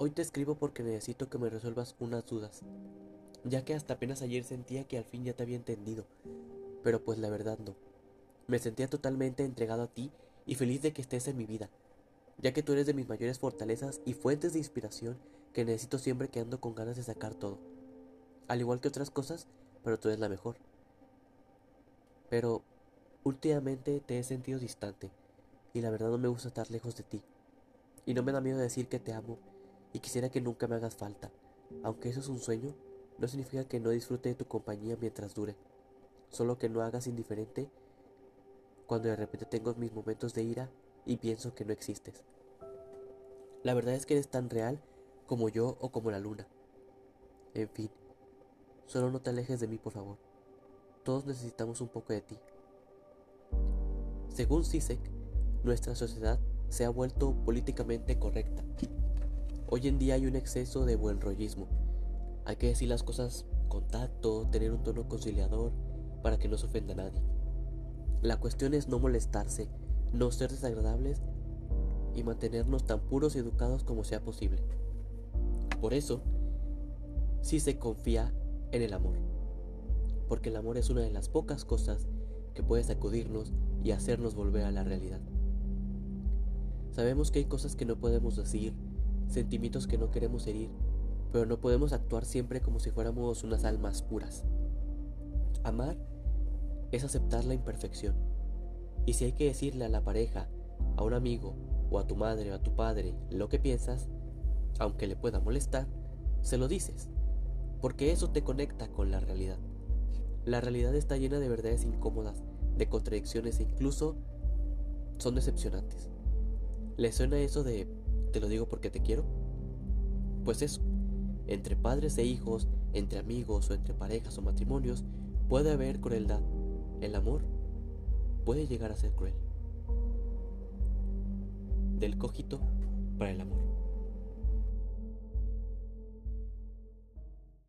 Hoy te escribo porque necesito que me resuelvas unas dudas, ya que hasta apenas ayer sentía que al fin ya te había entendido, pero pues la verdad no. Me sentía totalmente entregado a ti y feliz de que estés en mi vida, ya que tú eres de mis mayores fortalezas y fuentes de inspiración que necesito siempre que ando con ganas de sacar todo. Al igual que otras cosas, pero tú eres la mejor. Pero últimamente te he sentido distante y la verdad no me gusta estar lejos de ti. Y no me da miedo decir que te amo y quisiera que nunca me hagas falta. Aunque eso es un sueño, no significa que no disfrute de tu compañía mientras dure. Solo que no hagas indiferente cuando de repente tengo mis momentos de ira y pienso que no existes. La verdad es que eres tan real como yo o como la luna. En fin, solo no te alejes de mí, por favor. Todos necesitamos un poco de ti. Según Sisek, nuestra sociedad se ha vuelto políticamente correcta. Hoy en día hay un exceso de buen rollismo. Hay que decir las cosas con tacto, tener un tono conciliador para que no se ofenda a nadie. La cuestión es no molestarse, no ser desagradables y mantenernos tan puros y educados como sea posible. Por eso, sí se confía en el amor, porque el amor es una de las pocas cosas que puede sacudirnos y hacernos volver a la realidad. Sabemos que hay cosas que no podemos decir, sentimientos que no queremos herir, pero no podemos actuar siempre como si fuéramos unas almas puras. Amar es aceptar la imperfección. Y si hay que decirle a la pareja, a un amigo, o a tu madre o a tu padre lo que piensas, aunque le pueda molestar, se lo dices, porque eso te conecta con la realidad. La realidad está llena de verdades incómodas, de contradicciones e incluso son decepcionantes. ¿Le suena eso de te lo digo porque te quiero? Pues eso, entre padres e hijos, entre amigos o entre parejas o matrimonios, puede haber crueldad. El amor puede llegar a ser cruel. Del cogito para el amor.